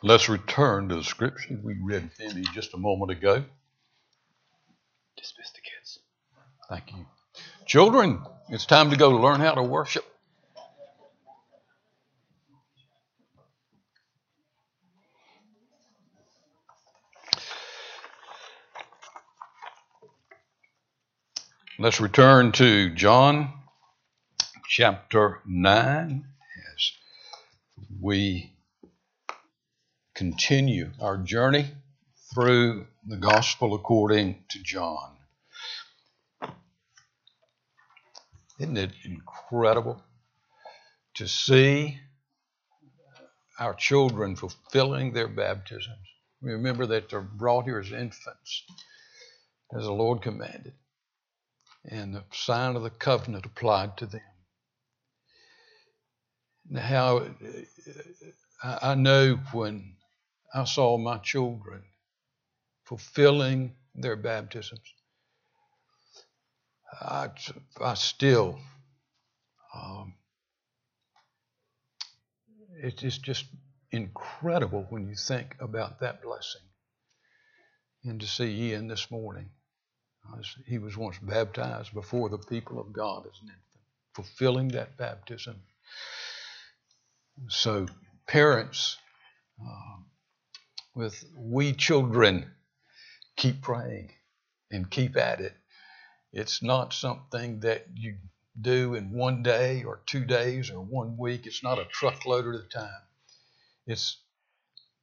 Let's return to the scripture we read Finney just a moment ago. Dismiss the kids. Thank you. Children, it's time to go learn how to worship. Let's return to John chapter 9 as we continue our journey through the gospel according to John. Isn't it incredible to see our children fulfilling their baptisms? Remember that they're brought here as infants, as the Lord commanded, and the sign of the covenant applied to them. How I know when I saw my children fulfilling their baptisms. I, I still, um, it is just incredible when you think about that blessing. And to see Ian this morning, he was once baptized before the people of God as an infant, fulfilling that baptism. So, parents, um, with we children keep praying and keep at it. It's not something that you do in one day or two days or one week. It's not a truckload at a time. It's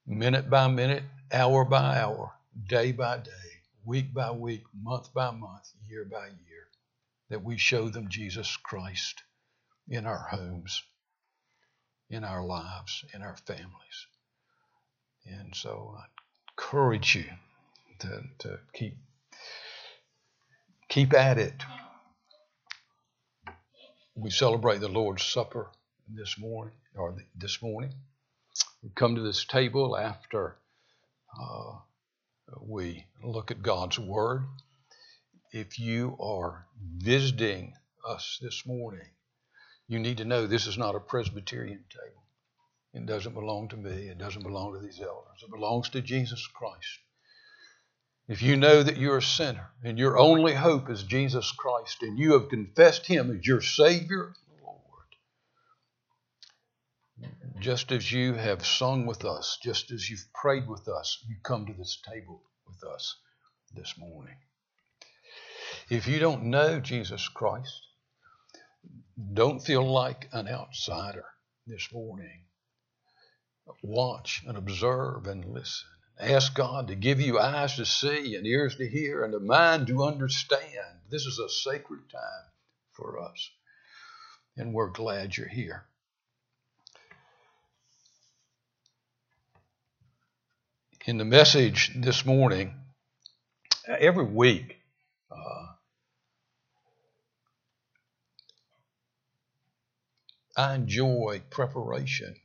minute by minute, hour by hour, day by day, week by week, month by month, year by year, that we show them Jesus Christ in our homes, in our lives, in our families. And so I encourage you to, to keep keep at it. We celebrate the Lord's Supper this morning, or this morning. We come to this table after uh, we look at God's Word. If you are visiting us this morning, you need to know this is not a Presbyterian table. It doesn't belong to me. It doesn't belong to these elders. It belongs to Jesus Christ. If you know that you're a sinner and your only hope is Jesus Christ and you have confessed Him as your Savior Lord, just as you have sung with us, just as you've prayed with us, you come to this table with us this morning. If you don't know Jesus Christ, don't feel like an outsider this morning watch and observe and listen. Ask God to give you eyes to see and ears to hear and a mind to understand. This is a sacred time for us. And we're glad you're here. In the message this morning, every week, uh, I enjoy preparation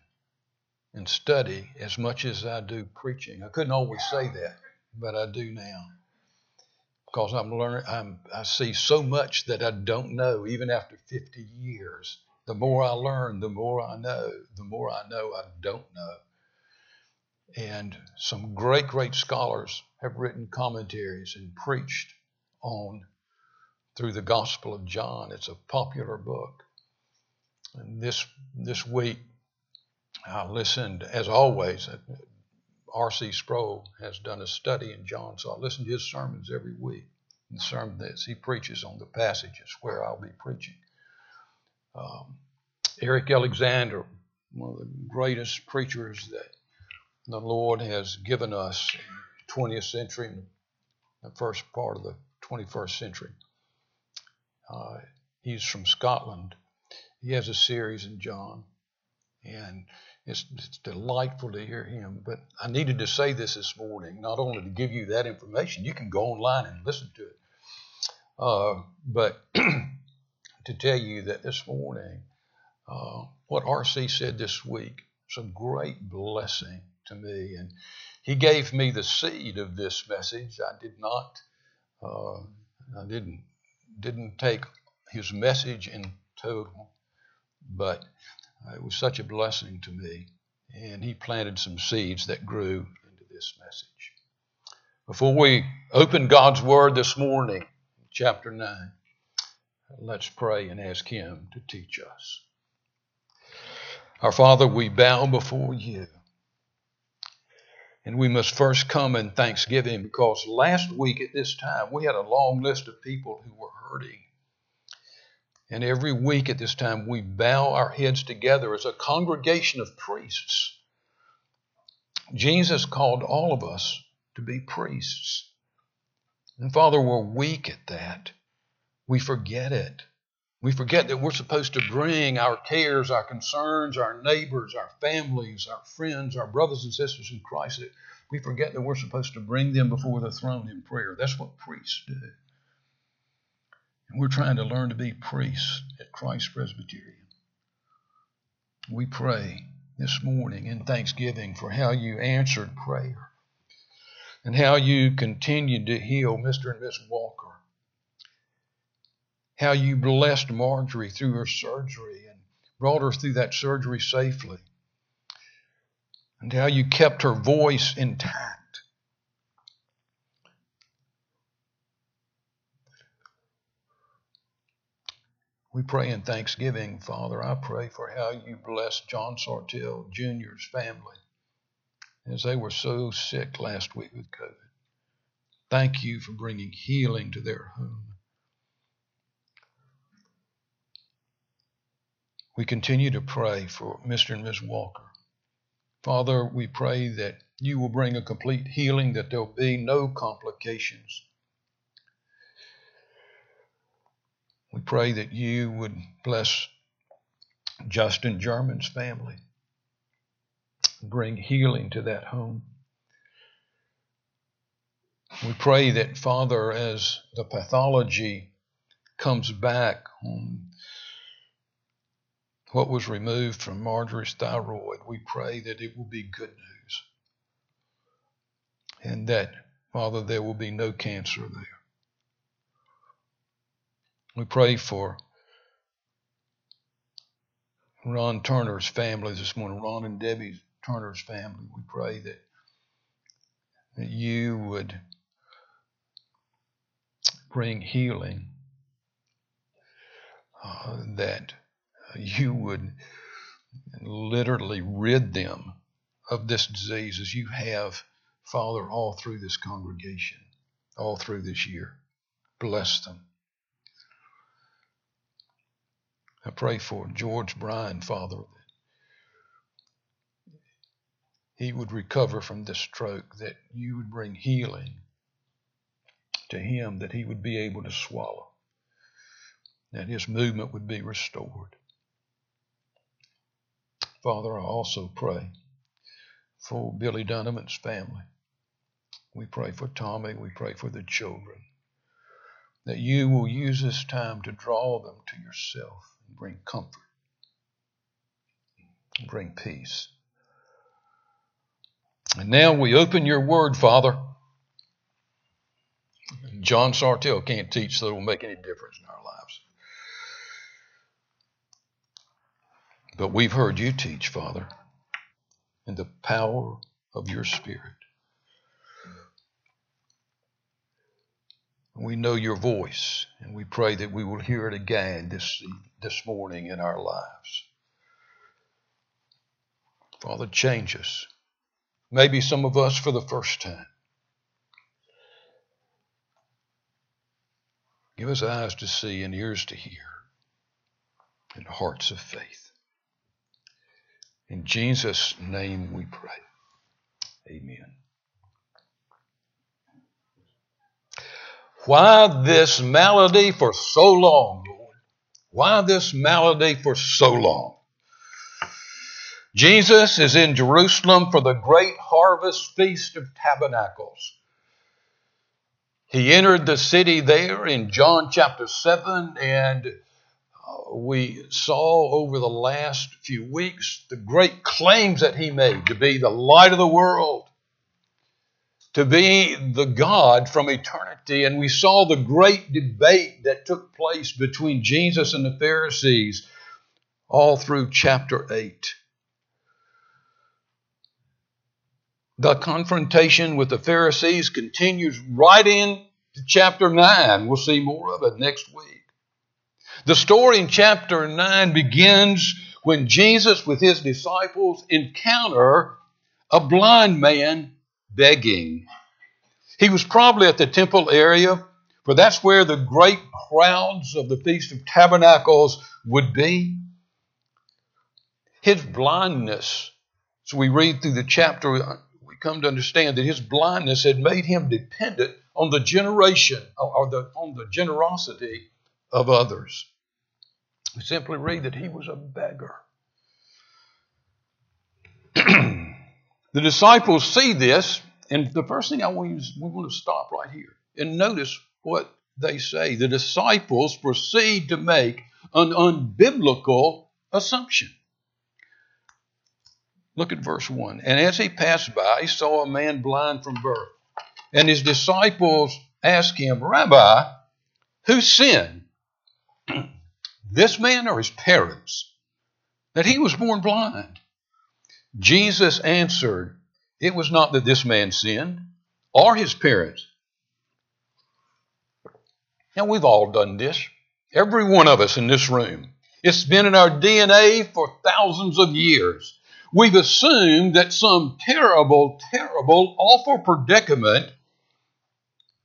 and study as much as I do preaching. I couldn't always say that, but I do now. Because I'm learning, I'm, I see so much that I don't know, even after 50 years. The more I learn, the more I know. The more I know, I don't know. And some great, great scholars have written commentaries and preached on through the Gospel of John. It's a popular book. And this this week, I listened, as always, uh, R.C. Sproul has done a study in John, so I listen to his sermons every week. The sermon that he preaches on the passages where I'll be preaching. Um, Eric Alexander, one of the greatest preachers that the Lord has given us in the 20th century, and the first part of the 21st century. Uh, he's from Scotland. He has a series in John, and it's, it's, delightful to hear him. But I needed to say this this morning, not only to give you that information, you can go online and listen to it, uh, but to tell you that this morning, uh, what RC said this week was a great blessing to me. And he gave me the seed of this message. I did not, uh, I didn't, didn't take his message in total, but Uh, it was such a blessing to me. and he planted some seeds that grew into this message. Before we open God's Word this morning, chapter 9, let's pray and ask Him to teach us. Our Father, we bow before you. And we must first come in thanksgiving because last week at this time we had a long list of people who were hurting. And every week at this time we bow our heads together as a congregation of priests. Jesus called all of us to be priests. And Father, we're weak at that. We forget it. We forget that we're supposed to bring our cares, our concerns, our neighbors, our families, our friends, our brothers and sisters in Christ. We forget that we're supposed to bring them before the throne in prayer. That's what priests do. We're trying to learn to be priests at Christ Presbyterian. We pray this morning in thanksgiving for how you answered prayer and how you continued to heal Mr. and Miss Walker how you blessed Marjorie through her surgery and brought her through that surgery safely, and how you kept her voice intact. We pray in thanksgiving, Father. I pray for how you blessed John Sartell Jr.'s family as they were so sick last week with COVID. Thank you for bringing healing to their home. we continue to pray for Mr. and Ms. Walker. Father, we pray that you will bring a complete healing, that there'll be no complications. We pray that you would bless Justin German's family, bring healing to that home. We pray that, Father, as the pathology comes back on what was removed from Marjorie's thyroid, we pray that it will be good news. And that, Father, there will be no cancer there. We pray for Ron Turner's family this morning, Ron and Debbie Turner's family. We pray that, that you would bring healing, uh, that you would literally rid them of this disease as you have, Father, all through this congregation, all through this year. Bless them. I pray for George Bryan, Father, that he would recover from this stroke, that you would bring healing to him, that he would be able to swallow, that his movement would be restored. Father, I also pray for Billy Dunham's family. We pray for Tommy. We pray for the children. That you will use this time to draw them to yourself bring comfort, bring peace. And now we open your word, Father. John Sartell can't teach, so it will make any difference in our lives. But we've heard you teach, Father, in the power of your Spirit. We know your voice, and we pray that we will hear it again this, this morning in our lives. Father, change us. Maybe some of us for the first time. Give us eyes to see and ears to hear and hearts of faith. In Jesus' name we pray. Amen. Why this malady for so long, Lord? Why this malady for so long? Jesus is in Jerusalem for the great harvest feast of tabernacles. He entered the city there in John chapter 7 and uh, we saw over the last few weeks the great claims that he made to be the light of the world, to be the God from eternity. And we saw the great debate that took place between Jesus and the Pharisees all through chapter 8. the confrontation with the Pharisees continues right into chapter 9. We'll see more of it next week. The story in chapter 9 begins when Jesus, with his disciples, encounter a blind man begging. He was probably at the temple area, for that's where the great crowds of the Feast of Tabernacles would be. His blindness, so we read through the chapter, we come to understand that his blindness had made him dependent on the generation or the, on the generosity of others. We simply read that he was a beggar. the disciples see this, and the first thing I want you is we want to stop right here and notice what they say. The disciples proceed to make an unbiblical assumption. Look at verse 1. And as he passed by, he saw a man blind from birth. And his disciples asked him, Rabbi, who sinned, this man or his parents, that he was born blind? Jesus answered, It was not that this man sinned or his parents. Now, we've all done this. Every one of us in this room. It's been in our DNA for thousands of years. We've assumed that some terrible, terrible, awful predicament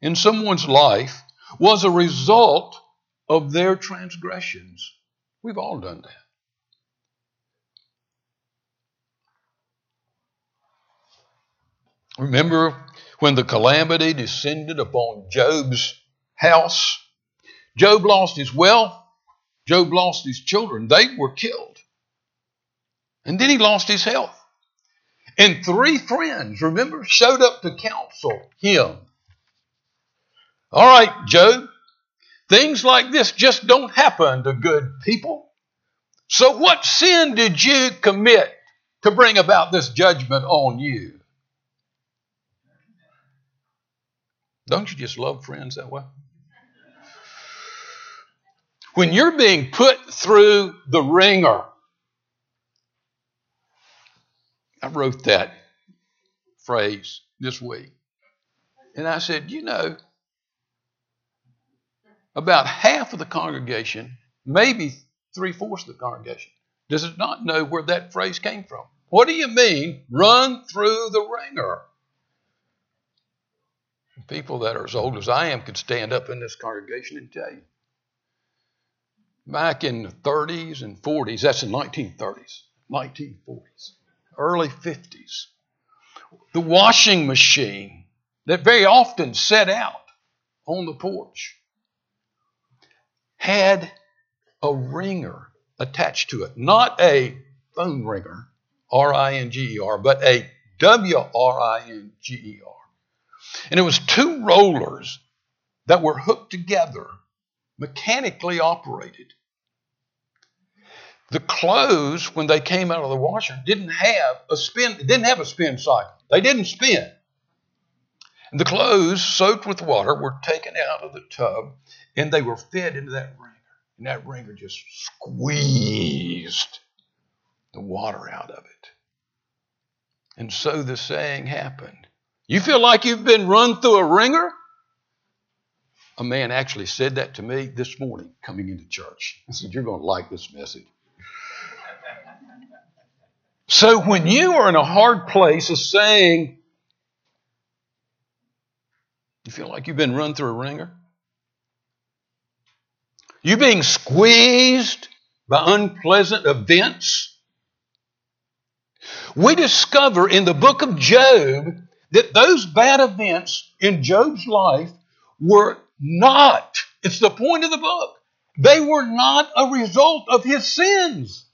in someone's life was a result of their transgressions. We've all done that. Remember when the calamity descended upon Job's house? Job lost his wealth, Job lost his children. They were killed. And then he lost his health. And three friends, remember, showed up to counsel him. All right, Job, things like this just don't happen to good people. So, what sin did you commit to bring about this judgment on you? Don't you just love friends that way? When you're being put through the wringer, I wrote that phrase this week. And I said, you know, about half of the congregation, maybe three fourths of the congregation, does not know where that phrase came from. What do you mean, run through the wringer? People that are as old as I am could stand up in this congregation and tell you. Back in the 30s and 40s, that's the 1930s, 1940s early 50s. The washing machine that very often set out on the porch had a wringer attached to it. Not a phone ringer, R I N G E R, but a W R I N G E R. And it was two rollers that were hooked together, mechanically operated. The clothes, when they came out of the washer, didn't have a spin, didn't have a spin cycle. They didn't spin. And the clothes, soaked with water, were taken out of the tub and they were fed into that wringer. And that wringer just squeezed the water out of it. And so the saying happened. You feel like you've been run through a wringer? A man actually said that to me this morning coming into church. I said, You're going to like this message. So when you are in a hard place of saying, you feel like you've been run through a wringer? You being squeezed by unpleasant events? We discover in the book of Job that those bad events in Job's life were not, it's the point of the book, they were not a result of his sins.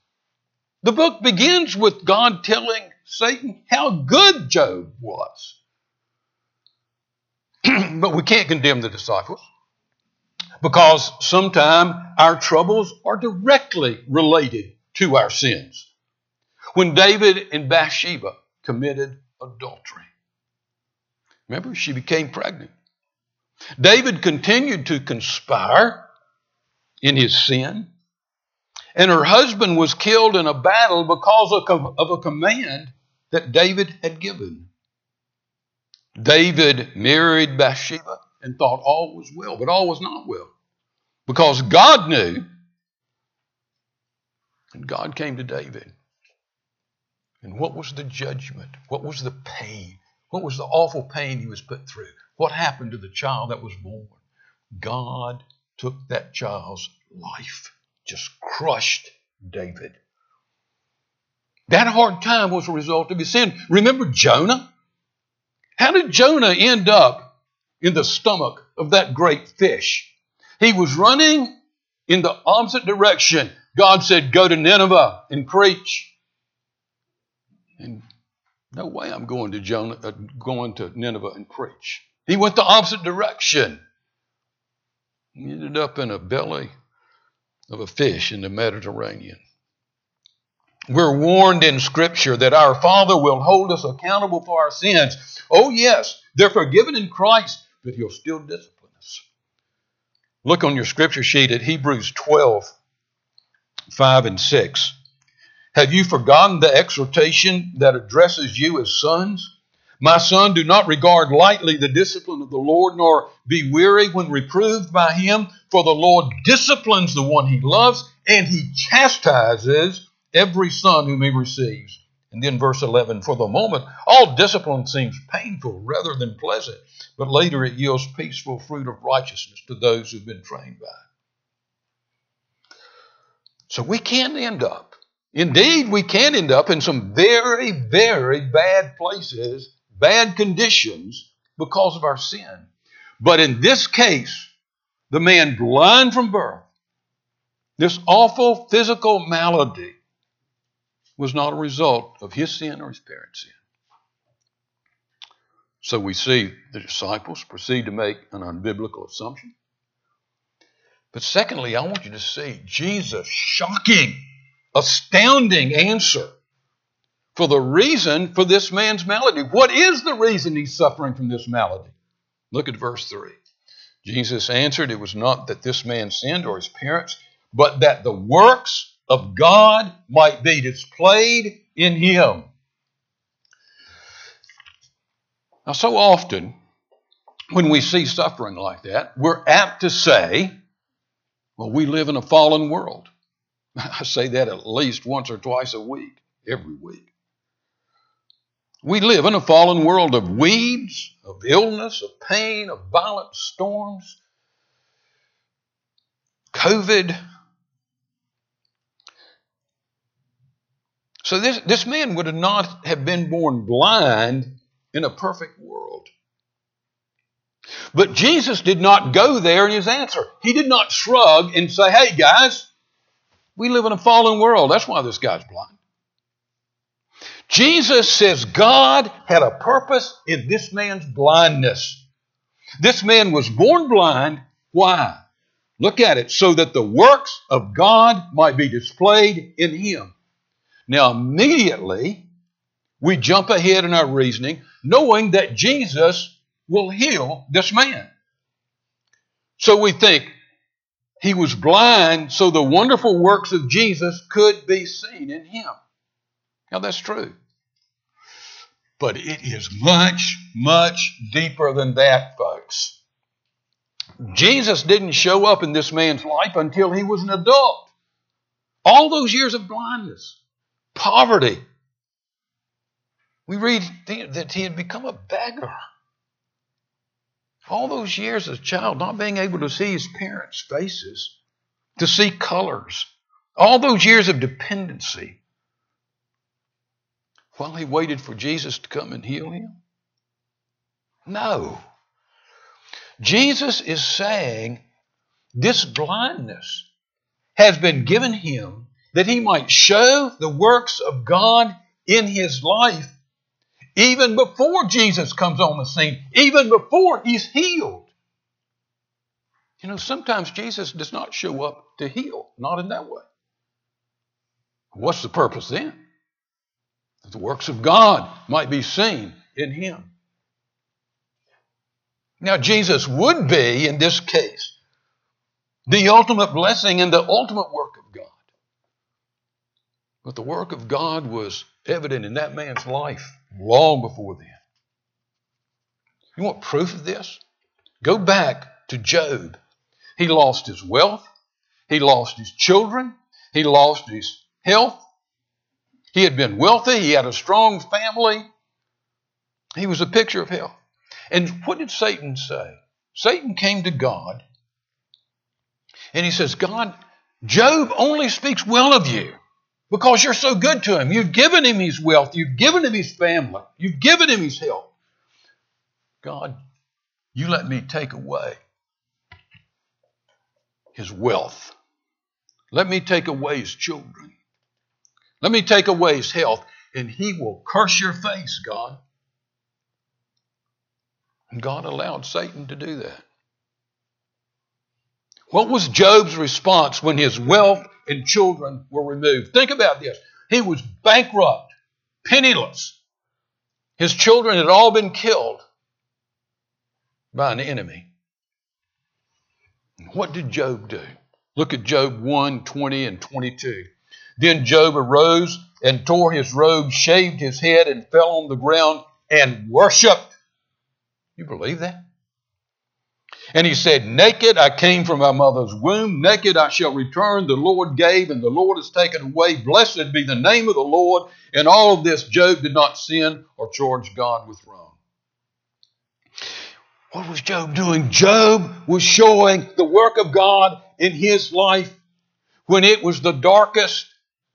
The book begins with God telling Satan how good Job was. but we can't condemn the disciples because sometimes our troubles are directly related to our sins. When David and Bathsheba committed adultery, remember, she became pregnant. David continued to conspire in his sin and her husband was killed in a battle because of a command that David had given. David married Bathsheba and thought all was well, but all was not well. Because God knew, and God came to David. And what was the judgment? What was the pain? What was the awful pain he was put through? What happened to the child that was born? God took that child's life, just crushed David. That hard time was a result of his sin. Remember Jonah? How did Jonah end up in the stomach of that great fish? He was running in the opposite direction. God said, Go to Nineveh and preach. And no way I'm going to Jonah, uh, going to Nineveh and preach. He went the opposite direction. He ended up in a belly of a fish in the Mediterranean. We're warned in Scripture that our Father will hold us accountable for our sins. Oh, yes, they're forgiven in Christ, but He'll still discipline us. Look on your Scripture sheet at Hebrews 12 5 and 6. Have you forgotten the exhortation that addresses you as sons? My son, do not regard lightly the discipline of the Lord, nor be weary when reproved by him, for the Lord disciplines the one he loves, and he chastises every son whom he receives. And then verse 11 For the moment, all discipline seems painful rather than pleasant, but later it yields peaceful fruit of righteousness to those who've been trained by it. So we can end up, indeed, we can end up in some very, very bad places, bad conditions because of our sin. But in this case, the man blind from birth, this awful physical malady, was not a result of his sin or his parents' sin. So we see the disciples proceed to make an unbiblical assumption. But secondly, I want you to see Jesus' shocking, astounding answer for the reason for this man's malady. What is the reason he's suffering from this malady? Look at verse 3. Jesus answered, It was not that this man sinned or his parents, but that the works of God might be displayed in him. Now, so often when we see suffering like that, we're apt to say, well, we live in a fallen world. I say that at least once or twice a week, every week. We live in a fallen world of weeds, of illness, of pain, of violent storms, COVID, So this, this man would not have been born blind in a perfect world. But Jesus did not go there in his answer. He did not shrug and say, hey guys, we live in a fallen world. That's why this guy's blind. Jesus says God had a purpose in this man's blindness. This man was born blind. Why? Look at it. So that the works of God might be displayed in him. Now, immediately, we jump ahead in our reasoning, knowing that Jesus will heal this man. So we think he was blind so the wonderful works of Jesus could be seen in him. Now, that's true. But it is much, much deeper than that, folks. Jesus didn't show up in this man's life until he was an adult. All those years of blindness poverty. We read that he had become a beggar. All those years as a child, not being able to see his parents' faces, to see colors, all those years of dependency, while he waited for Jesus to come and heal him? No. Jesus is saying this blindness has been given him that he might show the works of God in his life even before Jesus comes on the scene, even before he's healed. You know, sometimes Jesus does not show up to heal, not in that way. What's the purpose then? That the works of God might be seen in him. Now, Jesus would be, in this case, the ultimate blessing and the ultimate work of God. But the work of God was evident in that man's life long before then. You want proof of this? Go back to Job. He lost his wealth, he lost his children, he lost his health. He had been wealthy, he had a strong family. He was a picture of health. And what did Satan say? Satan came to God and he says, God, Job only speaks well of you because you're so good to him. You've given him his wealth, you've given him his family, you've given him his health. God, you let me take away his wealth. Let me take away his children. Let me take away his health, and he will curse your face, God. And God allowed Satan to do that. What was Job's response when his wealth and children were removed? Think about this. He was bankrupt, penniless. His children had all been killed by an enemy. What did Job do? Look at Job 1 20 and 22. Then Job arose and tore his robe, shaved his head, and fell on the ground and worshiped. You believe that? And he said, Naked I came from my mother's womb, naked I shall return. The Lord gave, and the Lord has taken away. Blessed be the name of the Lord. In all of this, Job did not sin or charge God with wrong. What was Job doing? Job was showing the work of God in his life when it was the darkest,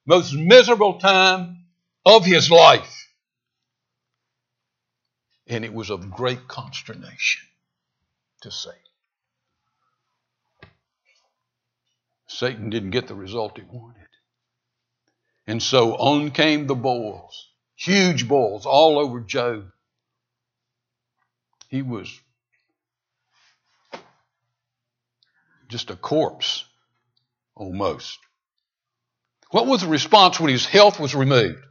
most miserable time of his life. And it was of great consternation to Satan. Satan didn't get the result he wanted. And so on came the boils, huge boils all over Job. He was just a corpse almost. What was the response when his health was removed?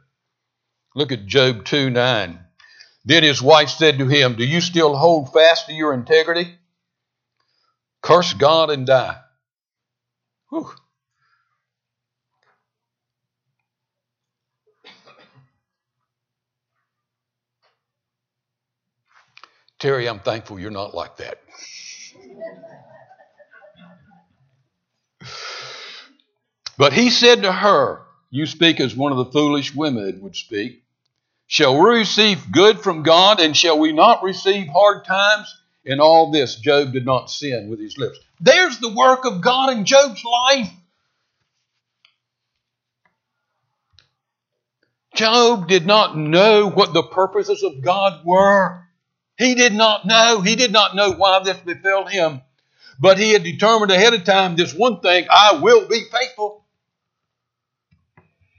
Look at Job 2 9. Then his wife said to him, Do you still hold fast to your integrity? Curse God and die. Whew. Terry, I'm thankful you're not like that. But he said to her, You speak as one of the foolish women would speak. Shall we receive good from God, and shall we not receive hard times? In all this, Job did not sin with his lips. There's the work of God in Job's life. Job did not know what the purposes of God were. He did not know. He did not know why this befell him. But he had determined ahead of time this one thing I will be faithful.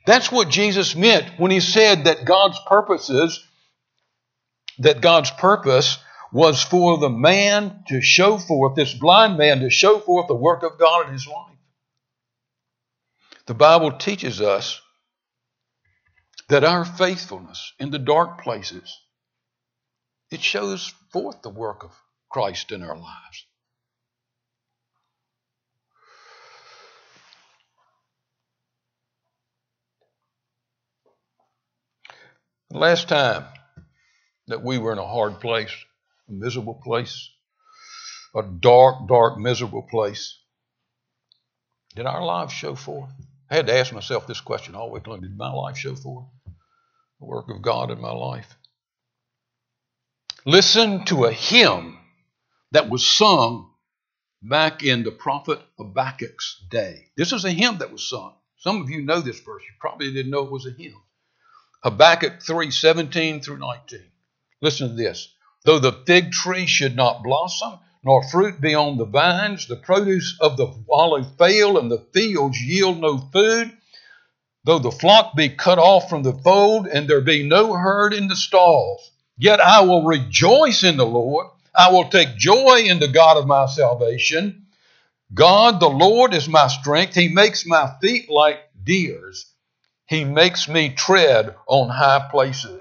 That's what Jesus meant when he said that God's purposes, that God's purpose was for the man to show forth, this blind man to show forth the work of God in his life. The Bible teaches us that our faithfulness in the dark places it shows forth the work of Christ in our lives. Last time that we were in a hard place, a miserable place, a dark, dark, miserable place, did our lives show forth? I had to ask myself this question all week long. Did my life show forth the work of God in my life? Listen to a hymn that was sung back in the prophet Habakkuk's day. This is a hymn that was sung. Some of you know this verse. You probably didn't know it was a hymn. Habakkuk 3 17 through 19. Listen to this. Though the fig tree should not blossom, nor fruit be on the vines, the produce of the olive fail, and the fields yield no food, though the flock be cut off from the fold, and there be no herd in the stalls, yet I will rejoice in the Lord. I will take joy in the God of my salvation. God, the Lord, is my strength. He makes my feet like deer's he makes me tread on high places.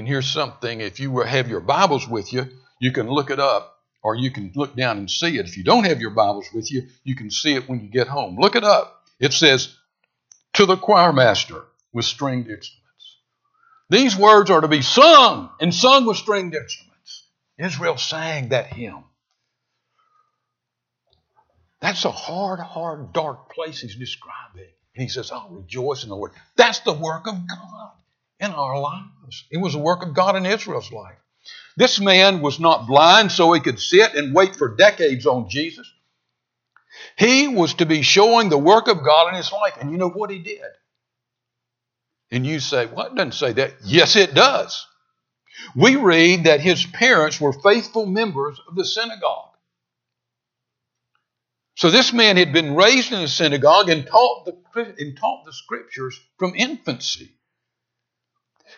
And here's something if you have your Bibles with you, you can look it up or you can look down and see it. If you don't have your Bibles with you, you can see it when you get home. Look it up. It says, To the choir master with stringed instruments. These words are to be sung and sung with stringed instruments. Israel sang that hymn. That's a hard, hard, dark place he's describing. And he says, I'll rejoice in the Lord. That's the work of God in our lives. It was the work of God in Israel's life. This man was not blind so he could sit and wait for decades on Jesus. He was to be showing the work of God in his life. And you know what he did? And you say, well, it doesn't say that. Yes, it does. We read that his parents were faithful members of the synagogue. So this man had been raised in the synagogue and taught the, and taught the scriptures from infancy.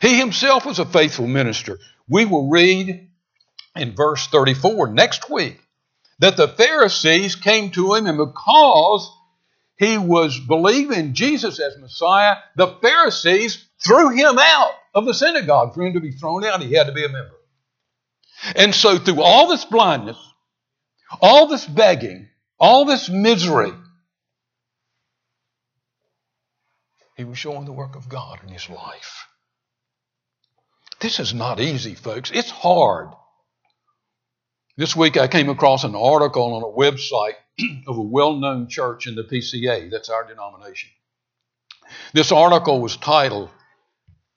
He himself was a faithful minister. We will read in verse 34 next week that the Pharisees came to him, and because he was believing Jesus as Messiah, the Pharisees threw him out of the synagogue. For him to be thrown out, he had to be a member. And so, through all this blindness, all this begging, all this misery, he was showing the work of God in his life. This is not easy, folks. It's hard. This week I came across an article on a website of a well known church in the PCA. That's our denomination. This article was titled,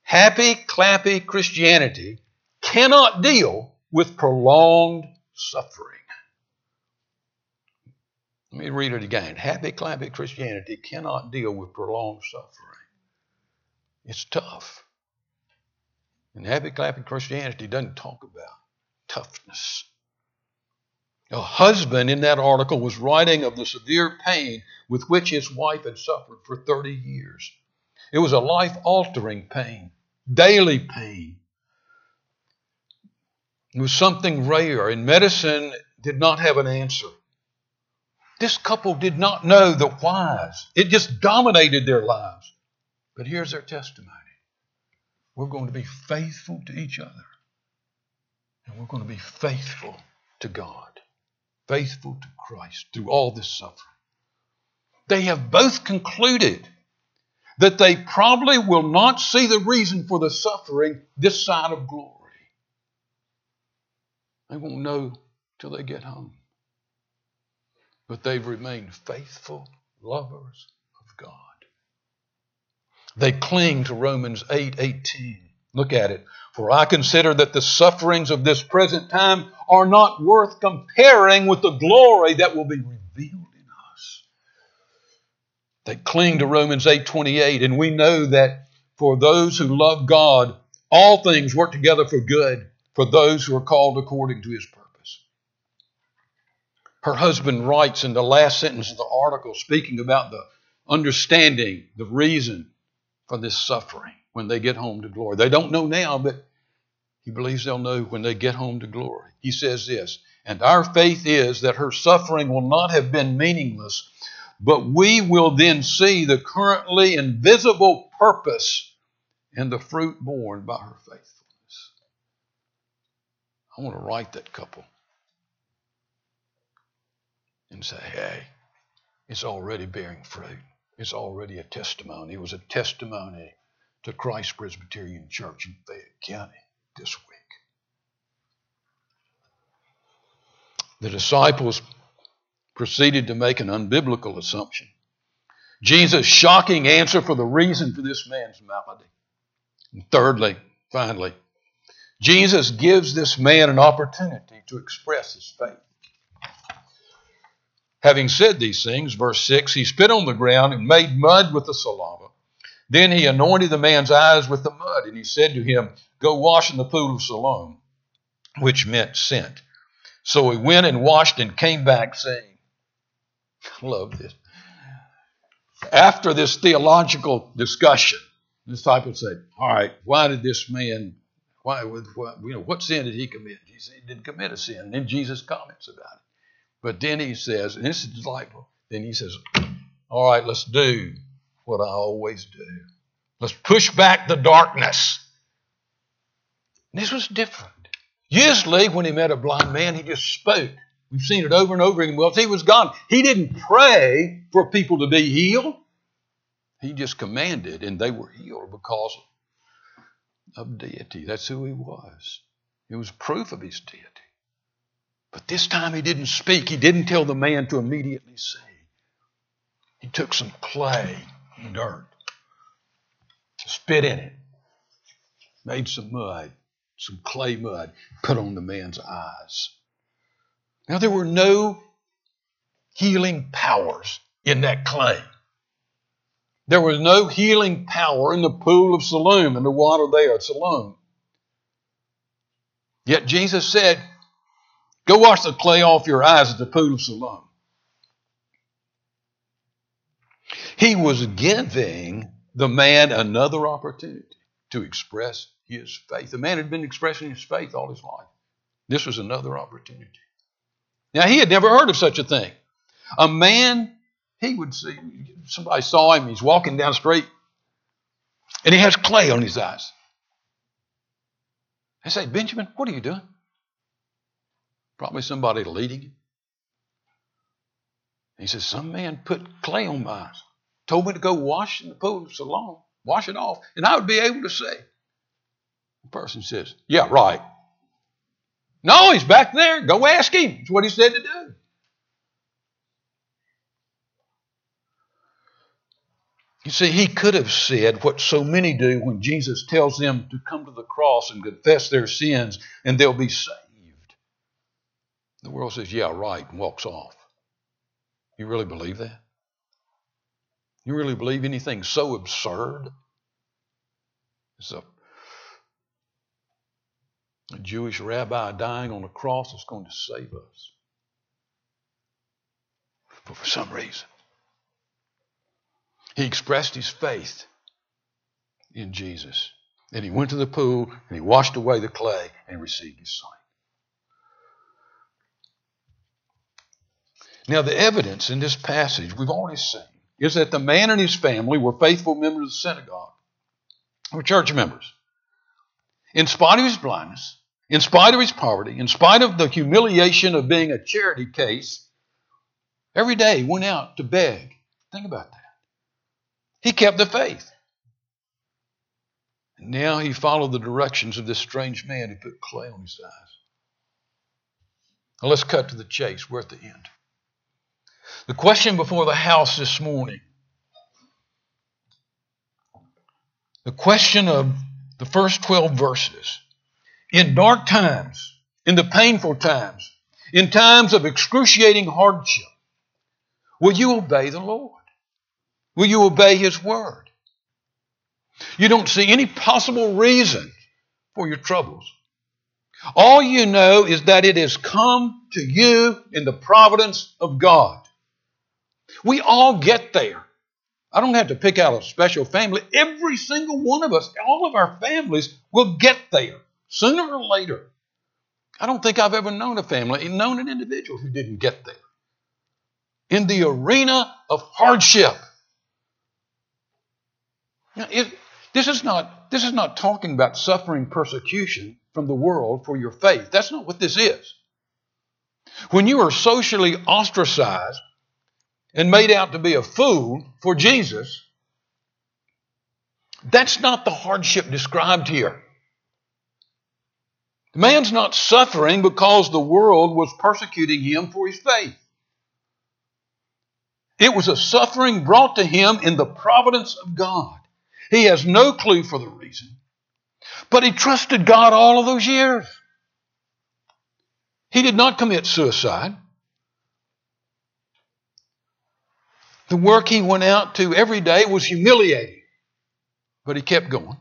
Happy Clappy Christianity Cannot Deal with Prolonged Suffering. Let me read it again. Happy Clappy Christianity cannot deal with prolonged suffering. It's tough. And happy clapping Christianity doesn't talk about toughness. A husband in that article was writing of the severe pain with which his wife had suffered for 30 years. It was a life altering pain, daily pain. It was something rare, and medicine did not have an answer. This couple did not know the whys, it just dominated their lives. But here's their testimony we're going to be faithful to each other. And we're going to be faithful to God, faithful to Christ through all this suffering. They have both concluded that they probably will not see the reason for the suffering this side of glory. They won't know till they get home. But they've remained faithful lovers of God. They cling to Romans 8 18. Look at it. For I consider that the sufferings of this present time are not worth comparing with the glory that will be revealed in us. They cling to Romans 8:28 and we know that for those who love God all things work together for good for those who are called according to his purpose. Her husband writes in the last sentence of the article speaking about the understanding, the reason for this suffering when they get home to glory. They don't know now, but he believes they'll know when they get home to glory. He says this, and our faith is that her suffering will not have been meaningless, but we will then see the currently invisible purpose and the fruit borne by her faithfulness. I want to write that couple and say, hey, it's already bearing fruit. It's already a testimony. It was a testimony to Christ Presbyterian Church in Fayette County this week. The disciples proceeded to make an unbiblical assumption. Jesus' shocking answer for the reason for this man's malady. And thirdly, finally, Jesus gives this man an opportunity to express his faith. Having said these things, verse 6, he spit on the ground and made mud with the saliva. Then he anointed the man's eyes with the mud, and he said to him, Go wash in the pool of Siloam, which meant sent. So he went and washed and came back saying, I love this. After this theological discussion, the disciples said, All right, why did this man, why, why you know, what sin did he commit? He said he didn't commit a sin. And then Jesus comments about it. But then he says, and this is delightful, then he says, All right, let's do what I always do. Let's push back the darkness. this was different. Usually, when he met a blind man, he just spoke. We've seen it over and over again. Well, he was gone. He didn't pray for people to be healed. He just commanded, and they were healed because of deity. That's who he was. It was proof of his deity. But this time he didn't speak. He didn't tell the man to immediately say. He took some clay and dirt, spit in it, made some mud, some clay mud, put on the man's eyes. Now, there were no healing powers in that clay. There was no healing power in the pool of Siloam, in the water there at Siloam. Yet Jesus said, Go wash the clay off your eyes at the pool of Siloam. He was giving the man another opportunity to express his faith. The man had been expressing his faith all his life. This was another opportunity. Now, he had never heard of such a thing. A man, he would see, somebody saw him, he's walking down the street, and he has clay on his eyes. They say, Benjamin, what are you doing? Probably somebody leading him. He says, Some man put clay on my eyes, told me to go wash in the pool of Siloam, wash it off, and I would be able to see. The person says, Yeah, right. No, he's back there. Go ask him. It's what he said to do. You see, he could have said what so many do when Jesus tells them to come to the cross and confess their sins and they'll be saved. The world says, yeah, right, and walks off. You really believe that? You really believe anything so absurd? It's a, a Jewish rabbi dying on a cross is going to save us. But for some reason, he expressed his faith in Jesus. And he went to the pool and he washed away the clay and received his sight. Now, the evidence in this passage we've already seen is that the man and his family were faithful members of the synagogue, were church members. In spite of his blindness, in spite of his poverty, in spite of the humiliation of being a charity case, every day he went out to beg. Think about that. He kept the faith. And now he followed the directions of this strange man who put clay on his eyes. Now let's cut to the chase. We're at the end. The question before the house this morning the question of the first 12 verses. In dark times, in the painful times, in times of excruciating hardship, will you obey the Lord? Will you obey His word? You don't see any possible reason for your troubles. All you know is that it has come to you in the providence of God. We all get there. I don't have to pick out a special family. Every single one of us, all of our families will get there sooner or later. I don't think I've ever known a family, known an individual who didn't get there. In the arena of hardship. Now, it, this is not this is not talking about suffering persecution from the world for your faith. That's not what this is. When you are socially ostracized and made out to be a fool for Jesus, that's not the hardship described here. The man's not suffering because the world was persecuting him for his faith. It was a suffering brought to him in the providence of God. He has no clue for the reason, but he trusted God all of those years. He did not commit suicide. The work he went out to every day was humiliating, but he kept going.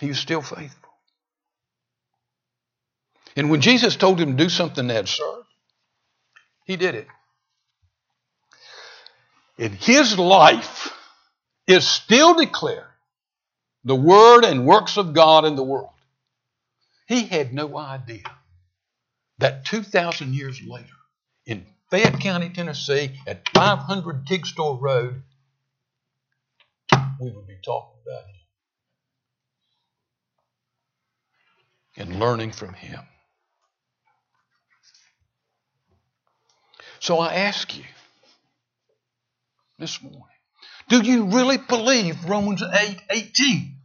He was still faithful. And when Jesus told him to do something served, he did it. And his life is still declaring the word and works of God in the world. He had no idea that 2,000 years later, in Fayette County, Tennessee, at 500 Tigstore Road, we would be talking about him and learning from him. So I ask you this morning, do you really believe Romans 8 18?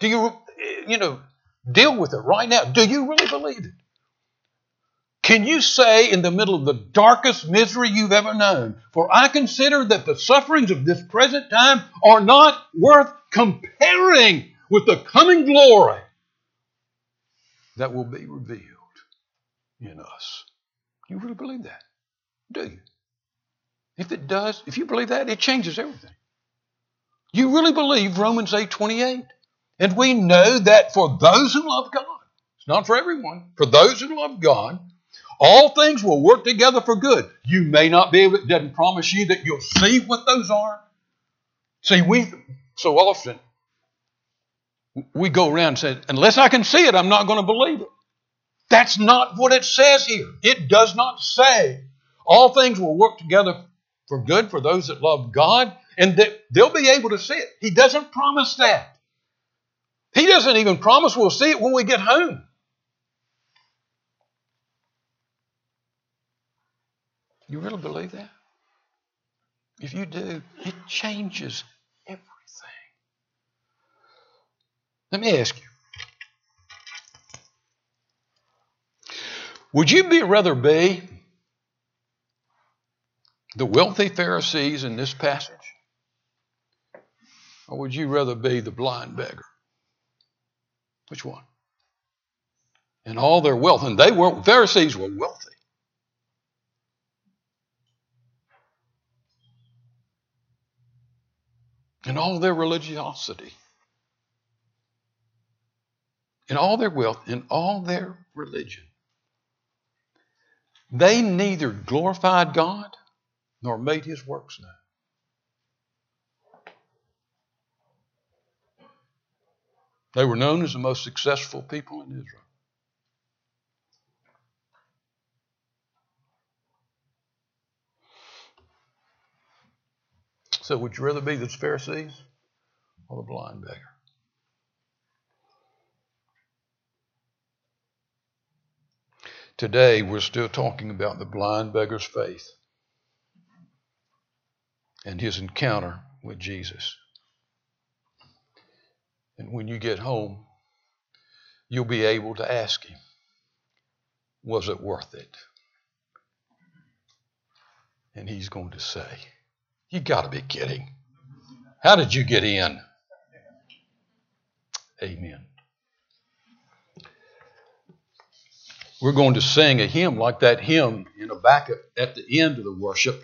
Do you, you know, deal with it right now? Do you really believe it? Can you say in the middle of the darkest misery you've ever known, For I consider that the sufferings of this present time are not worth comparing with the coming glory that will be revealed in us? You really believe that? Do you? If it does, if you believe that, it changes everything. You really believe Romans 8 28. And we know that for those who love God, it's not for everyone, for those who love God, all things will work together for good. You may not be able, it doesn't promise you that you'll see what those are. See, we so often we go around and say, unless I can see it, I'm not going to believe it. That's not what it says here. It does not say all things will work together for good for those that love God and that they'll be able to see it. He doesn't promise that. He doesn't even promise we'll see it when we get home. You really believe that? If you do, it changes everything. Let me ask you Would you be rather be the wealthy Pharisees in this passage? Or would you rather be the blind beggar? Which one? And all their wealth, and they were Pharisees were wealthy. And all their religiosity, in all their wealth, in all their religion. They neither glorified God nor made his works known. They were known as the most successful people in Israel. So, would you rather be the Pharisees or the blind beggar? Today, we're still talking about the blind beggar's faith and his encounter with Jesus. And when you get home, you'll be able to ask him, Was it worth it? And he's going to say, You got to be kidding. How did you get in? Amen. We're going to sing a hymn like that hymn in back at the end of the worship.